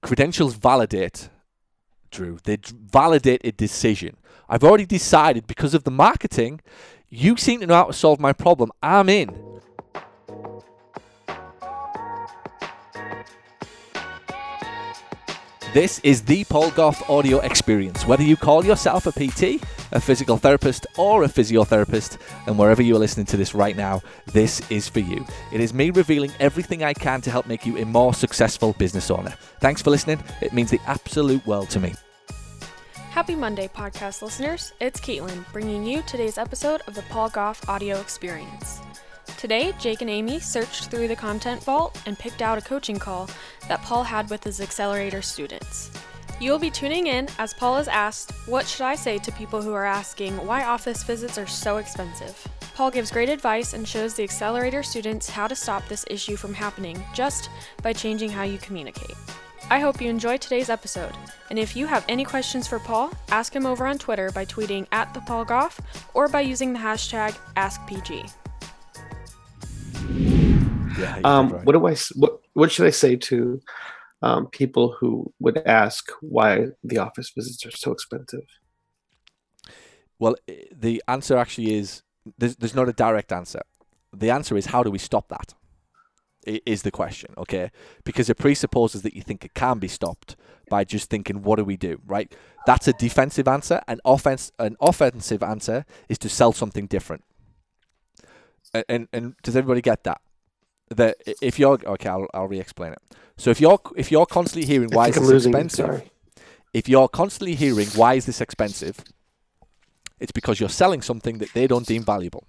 Credentials validate, Drew. They validate a decision. I've already decided because of the marketing, you seem to know how to solve my problem. I'm in. This is the Paul Gough audio experience. Whether you call yourself a PT, a physical therapist, or a physiotherapist, and wherever you are listening to this right now, this is for you. It is me revealing everything I can to help make you a more successful business owner. Thanks for listening. It means the absolute world to me. Happy Monday, podcast listeners. It's Caitlin bringing you today's episode of the Paul Gough audio experience. Today, Jake and Amy searched through the content vault and picked out a coaching call that Paul had with his accelerator students. You will be tuning in as Paul is asked, What should I say to people who are asking why office visits are so expensive? Paul gives great advice and shows the accelerator students how to stop this issue from happening just by changing how you communicate. I hope you enjoy today's episode. And if you have any questions for Paul, ask him over on Twitter by tweeting at the Paul Gough or by using the hashtag AskPG. Yeah, Um, what do I s- what what should I say to um, people who would ask why the office visits are so expensive? Well, the answer actually is there's, there's not a direct answer. The answer is how do we stop that? i- the question, okay? Because it presupposes that you think it can be stopped by just thinking, what do we do, right? That's a defensive answer. An offense, an offensive answer is to sell something different. And and, and does everybody get that? That if you're okay, I'll, I'll re-explain it. So if you're if you're constantly hearing why is I'm this losing expensive, Sorry. if you're constantly hearing why is this expensive, it's because you're selling something that they don't deem valuable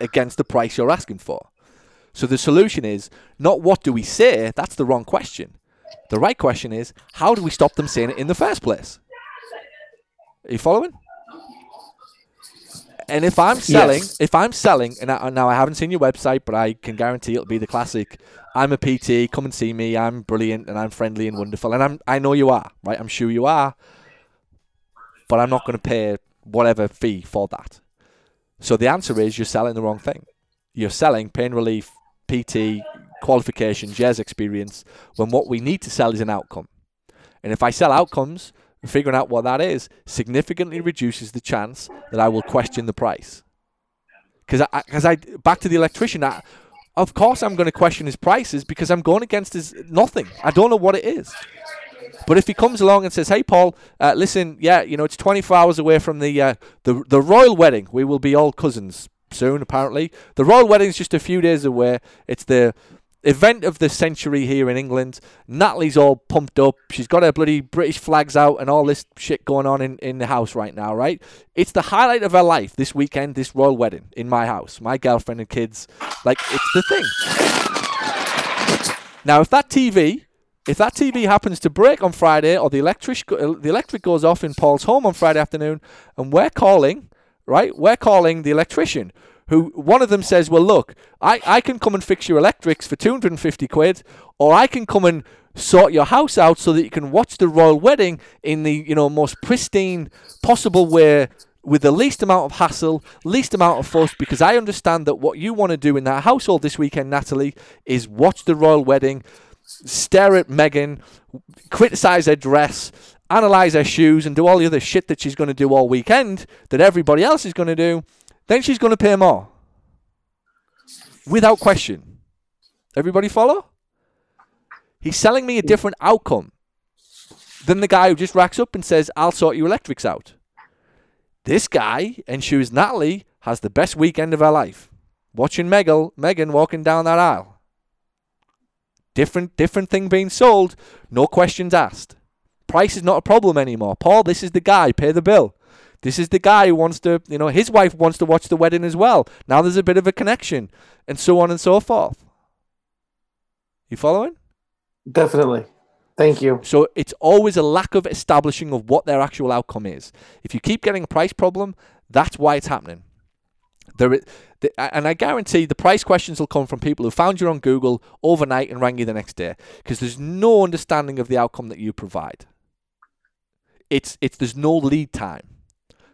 against the price you're asking for. So the solution is not what do we say, that's the wrong question. The right question is how do we stop them saying it in the first place? Are you following? And if I'm selling, Yes. if I'm selling, and I, now I haven't seen your website, but I can guarantee it'll be the classic. I'm a PT. Come and see me. I'm brilliant and I'm friendly and wonderful, and I'm I know you are, right? I'm sure you are, but I'm not going to pay whatever fee for that. So the answer is you're selling the wrong thing. You're selling pain relief, PT, qualifications, years experience, when what we need to sell is an outcome. And if I sell outcomes, figuring out what that is significantly reduces the chance that I will question the price. Because I, because I, back to the electrician, I, of course I'm going to question his prices because I'm going against his nothing. I don't know what it is. But if he comes along and says, "Hey, Paul, uh, listen, yeah, you know, it's 24 hours away from the uh, the the royal wedding. We will be all cousins soon. Apparently, the royal wedding's just a few days away. It's the event of the century here in England. Natalie's all pumped up. She's got her bloody British flags out and all this shit going on in, in the house right now, right? It's the highlight of her life this weekend, this royal wedding in my house. My girlfriend and kids. Like, it's the thing. Now, if that TV, if that TV happens to break on Friday, or the electric the electric goes off in Paul's home on Friday afternoon, and we're calling, right? We're calling the electrician. Who one of them says, "Well, look, I, I can come and fix your electrics for 250 quid, or I can come and sort your house out so that you can watch the royal wedding in the you know most pristine possible way." With the least amount of hassle, least amount of fuss, because I understand that what you want to do in that household this weekend, Natalie, is watch the royal wedding, stare at Meghan, criticize her dress, analyze her shoes, and do all the other shit that she's going to do all weekend that everybody else is going to do, then she's going to pay more. Without question. Everybody follow? He's selling me a different outcome than the guy who just racks up and says, I'll sort your electrics out. This guy ensures Natalie has the best weekend of her life. Watching Meghan, Meghan walking down that aisle. Different, different thing being sold, no questions asked. Price is not a problem anymore. Paul, this is the guy, pay the bill. This is the guy who wants to, you know, his wife wants to watch the wedding as well. Now there's a bit of a connection, and so on and so forth. You following? Definitely. Thank you. So it's always a lack of establishing of what their actual outcome is. If you keep getting a price problem, that's why it's happening. There, and I guarantee the price questions will come from people who found you on Google overnight and rang you the next day because there's no understanding of the outcome that you provide. It's it's there's no lead time.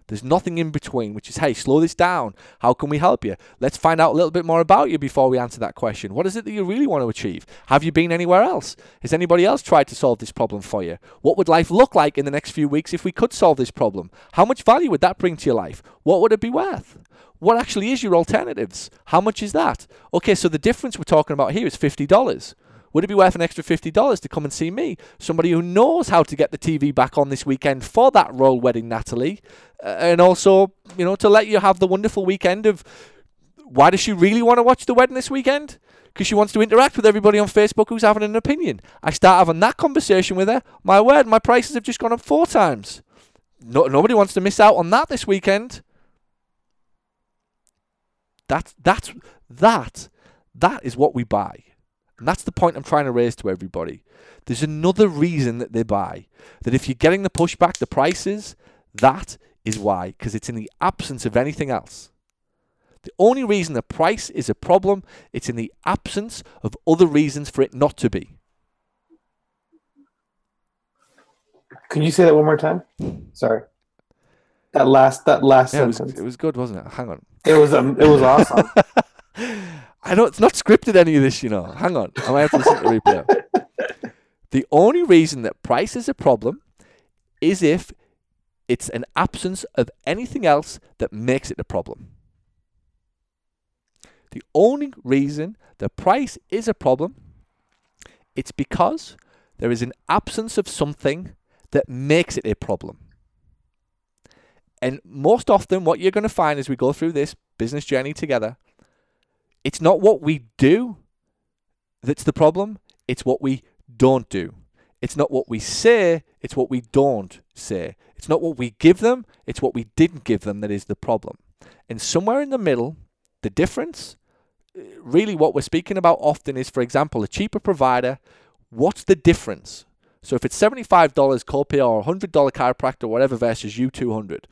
There's nothing in between, which is, hey, slow this down. How can we help you? Let's find out a little bit more about you before we answer that question. What is it that you really want to achieve? Have you been anywhere else? Has anybody else tried to solve this problem for you? What would life look like in the next few weeks if we could solve this problem? How much value would that bring to your life? What would it be worth? What actually is your alternatives? How much is that? Okay, so the difference we're talking about here is $50. Would it be worth an extra $50 to come and see me? Somebody who knows how to get the TV back on this weekend for that royal wedding, Natalie. Uh, and also, you know, to let you have the wonderful weekend of why does she really want to watch the wedding this weekend? Because she wants to interact with everybody on Facebook who's having an opinion. I start having that conversation with her. My word, my prices have just gone up four times. No, nobody wants to miss out on that this weekend. That, that's, that, that is what we buy. And that's the point I'm trying to raise to everybody. There's another reason that they buy. That if you're getting the pushback, the prices, that is why. Because it's in the absence of anything else. The only reason the price is a problem, it's in the absence of other reasons for it not to be. Can you say that one more time? Sorry. That last that last Yeah, it was, sentence. it was good, wasn't it? Hang on. It was um, it was awesome. I know it's not scripted any of this, you know. Hang on. I might have to listen to the replay. The only reason that price is a problem is if it's an absence of anything else that makes it a problem. The only reason the price is a problem, it's because there is an absence of something that makes it a problem. And most often, what you're going to find as we go through this business journey together, it's not what we do that's the problem, it's what we don't do. It's not what we say, it's what we don't say. It's not what we give them, it's what we didn't give them that is the problem. And somewhere in the middle, the difference, uh, really what we're speaking about often is, for example, a cheaper provider. What's the difference? So if it's $75 copay or $100 chiropractor, whatever, versus U200,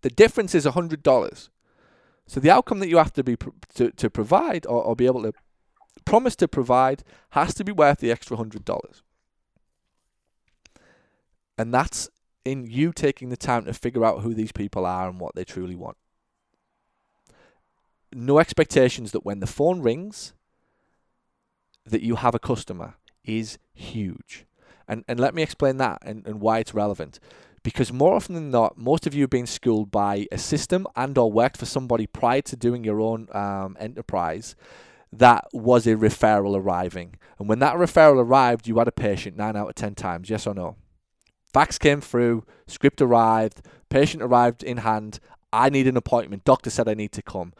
the difference is $100. So the outcome that you have to be pr- to, to provide or, or be able to promise to provide has to be worth the extra hundred dollars. And that's in you taking the time to figure out who these people are and what they truly want. No expectations that when the phone rings that you have a customer is huge. And and let me explain that and, and why it's relevant because more often than not, most of you have been schooled by a system and or worked for somebody prior to doing your own um, enterprise that was a referral arriving. And when that referral arrived, you had a patient nine out of ten times, yes or no? Fax came through, script arrived, patient arrived in hand. I need an appointment. Doctor said I need to come.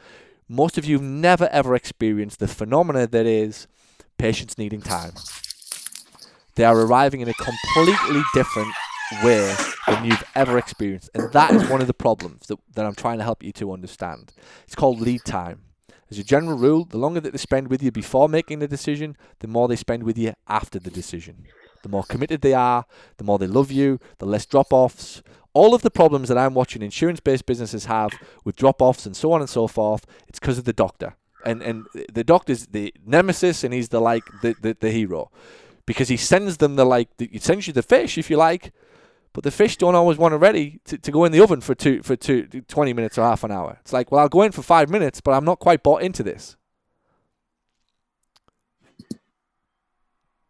Most of you have never ever experienced the phenomena that is patients needing time. They are arriving in a completely different way than you've ever experienced. And that is one of the problems that, that I'm trying to help you to understand. It's called lead time. As a general rule, the longer that they spend with you before making the decision, the more they spend with you after the decision. The more committed they are, the more they love you, the less drop offs. All of the problems that I'm watching insurance based businesses have with drop offs and so on and so forth, it's because of the doctor. And and the doctor's the nemesis and he's the like the, the, the hero. Because he sends them the like the, he sends you the fish if you like, but the fish don't always want it ready to, to go in the oven for two for two, 20 minutes or half an hour. It's like, well, I'll go in for five minutes, but I'm not quite bought into this.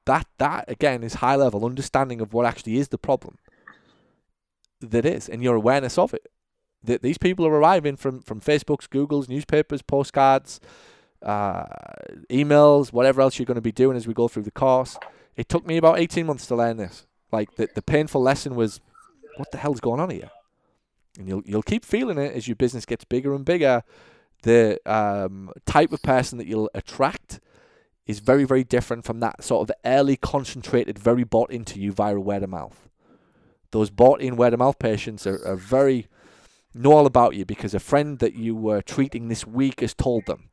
That that again is high level understanding of what actually is the problem. That is, and your awareness of it. That these people are arriving from from Facebook's, Google's, newspapers, postcards, uh, emails, whatever else you're going to be doing as we go through the course. It took me about 18 months to learn this. Like the the painful lesson was, what the hell's going on here? And you'll you'll keep feeling it as your business gets bigger and bigger. The um, type of person that you'll attract is very very different from that sort of early concentrated, very bought into you via word of mouth. Those bought in word of mouth patients are, are very know all about you because a friend that you were treating this week has told them.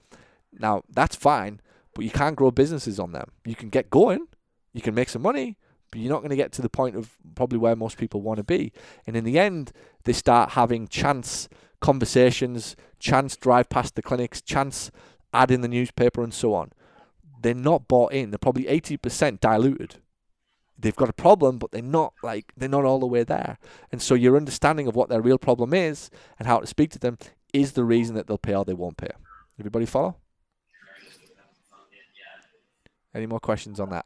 Now that's fine, but you can't grow businesses on them. You can get going, you can make some money, but you're not going to get to the point of probably where most people want to be. And in the end, they start having chance conversations, chance drive past the clinics, chance ad in the newspaper, and so on. They're not bought in. They're probably 80% diluted. they've got a problem, but they're not like they're not all the way there. And so your understanding of what their real problem is and how to speak to them is the reason that they'll pay or they won't pay. Everybody follow? Any more questions on that?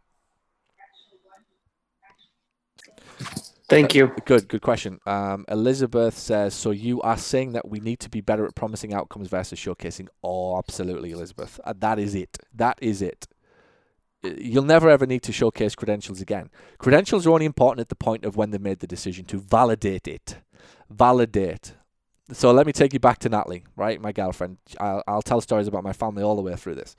Thank you. Good, good question. Um, Elizabeth says, so you are saying that we need to be better at promising outcomes versus showcasing? Oh, absolutely, Elizabeth. Uh, that is it. That is it. Uh, You'll never ever need to showcase credentials again. Credentials are only important at the point of when they made the decision to validate it. Validate. So let me take you back to Natalie, right? My girlfriend. I'll, I'll tell stories about my family all the way through this.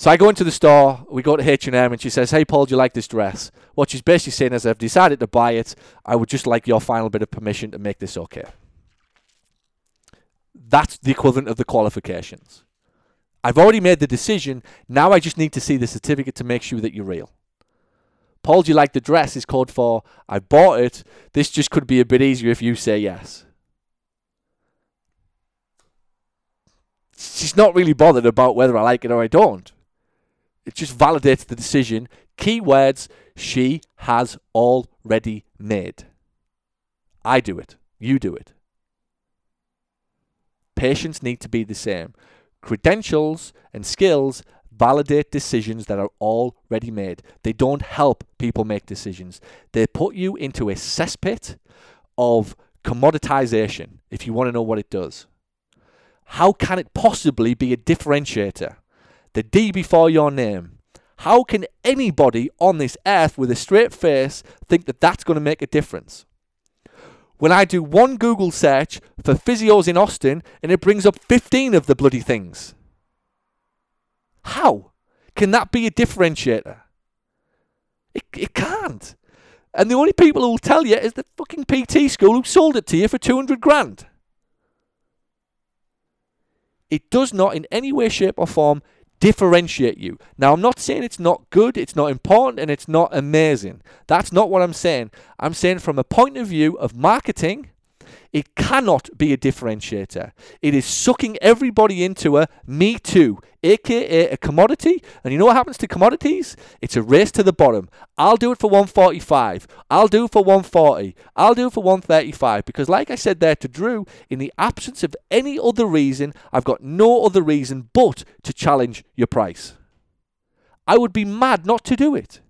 So I go into the store, we go to H&M and she says, hey Paul, do you like this dress? What she's basically saying is, I've decided to buy it. I would just like your final bit of permission to make this okay. That's the equivalent of the qualifications. I've already made the decision. Now I just need to see the certificate to make sure that you're real. Paul, do you like the dress? Is called for, I bought it. This just could be a bit easier if you say yes. She's not really bothered about whether I like it or I don't. It just validates the decision. Keywords she has already made. I do it. You do it. Patients need to be the same. Credentials and skills validate decisions that are already made. They don't help people make decisions. They put you into a cesspit of commoditization, if you want to know what it does. How can it possibly be a differentiator? The D before your name. How can anybody on this earth with a straight face think that that's going to make a difference? When I do one Google search for physios in Austin and it brings up 15 of the bloody things. How can that be a differentiator? It, it can't. And the only people who will tell you is the fucking PT school who sold it to you for 200 grand. It does not in any way, shape, or form differentiate you. Now, I'm not saying it's not good, it's not important, and it's not amazing. That's not what I'm saying. I'm saying from a point of view of marketing, it cannot be a differentiator. It is sucking everybody into a me too, aka a commodity. And you know what happens to commodities? It's a race to the bottom. I'll do it for 145. I'll do it for 140. I'll do it for 135. Because, like I said there to Drew, in the absence of any other reason, I've got no other reason but to challenge your price. I would be mad not to do it.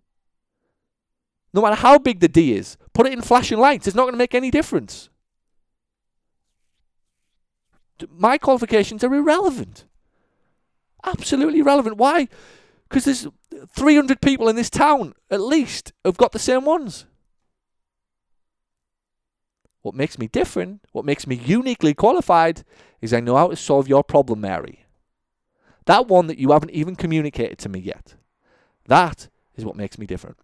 No matter how big the D is, put it in flashing lights. It's not going to make any difference my qualifications are irrelevant. Absolutely irrelevant. Why? Because there's 300 people in this town, at least, have got the same ones. What makes me different, what makes me uniquely qualified, is I know how to solve your problem, Mary. That one that you haven't even communicated to me yet. That is what makes me different.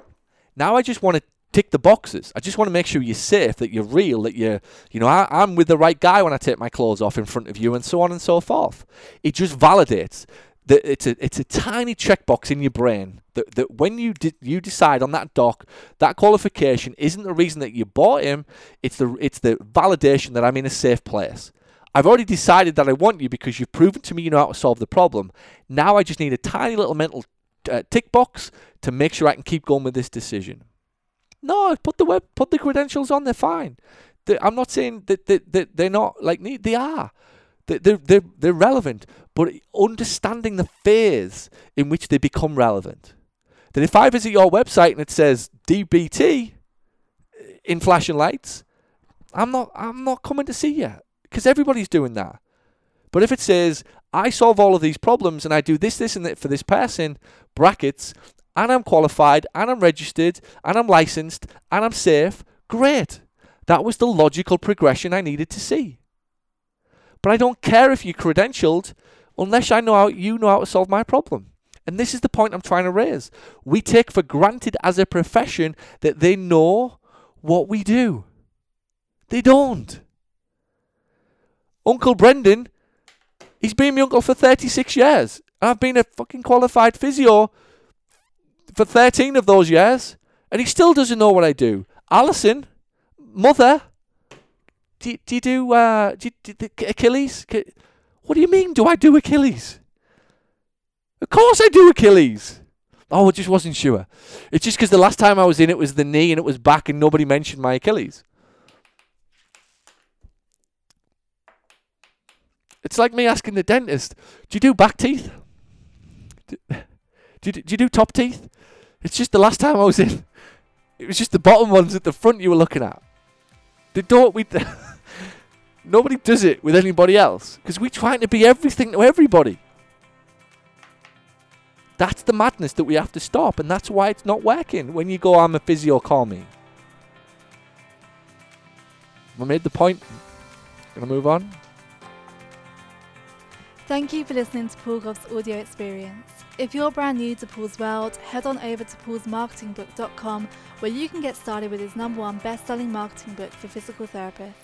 Now I just want to tick the boxes. I just want to make sure you're safe, that you're real, that you're, you know, I, am with the right guy when I take my clothes off in front of you, and so on and so forth. It just validates that it's a it's a tiny checkbox in your brain that, that when you di- you decide on that doc, that qualification isn't the reason that you bought him. It's the it's the validation that I'm in a safe place. I've already decided that I want you because you've proven to me you know how to solve the problem. Now I just need a tiny little mental uh, tick box to make sure I can keep going with this decision. No, put the web, put the credentials on. They're fine. They're, I'm not saying that, that, that they're not like. They are. They're, they're, they're relevant, but understanding the phase in which they become relevant. That if I visit your website and it says DPT eh, in flashing lights, I'm not I'm not coming to see you because everybody's doing that. But if it says I solve all of these problems and I do this, this, and that for this person, brackets, and I'm qualified and I'm registered and I'm licensed and I'm safe, great. That was the logical progression I needed to see. But I don't care if you're credentialed unless I know how you know how to solve my problem. And this is the point I'm trying to raise. We take for granted as a profession that they know what we do. They don't. Uncle Brendan, he's been my uncle for 36 years. I've been a fucking qualified physio for 13 of those years, and he still doesn't know what I do. Alison, mother, do, do you do, uh, do, you, do Achilles? What do you mean, do I do Achilles? Of course I do Achilles. Oh, I just wasn't sure. It's just because the last time I was in, it was the knee and it was back, and nobody mentioned my Achilles. It's like me asking the dentist, "Do you do back teeth? Do, do, you, do you do top teeth?" It's just the last time I was in. It was just the bottom ones at the front you were looking at. They don't. We nobody does it with anybody else because we're trying to be everything to everybody. That's the madness that we have to stop, and that's why it's not working. When you go, I'm a physio, call me. I made the point. Gonna move on. Thank you for listening to Paul Gough's audio experience. If you're brand new to Paul's world, head on over to paulsmarketingbook.com where you can get started with his number one best-selling marketing book for physical therapists.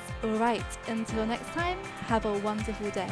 Alright, until next time, have a wonderful day.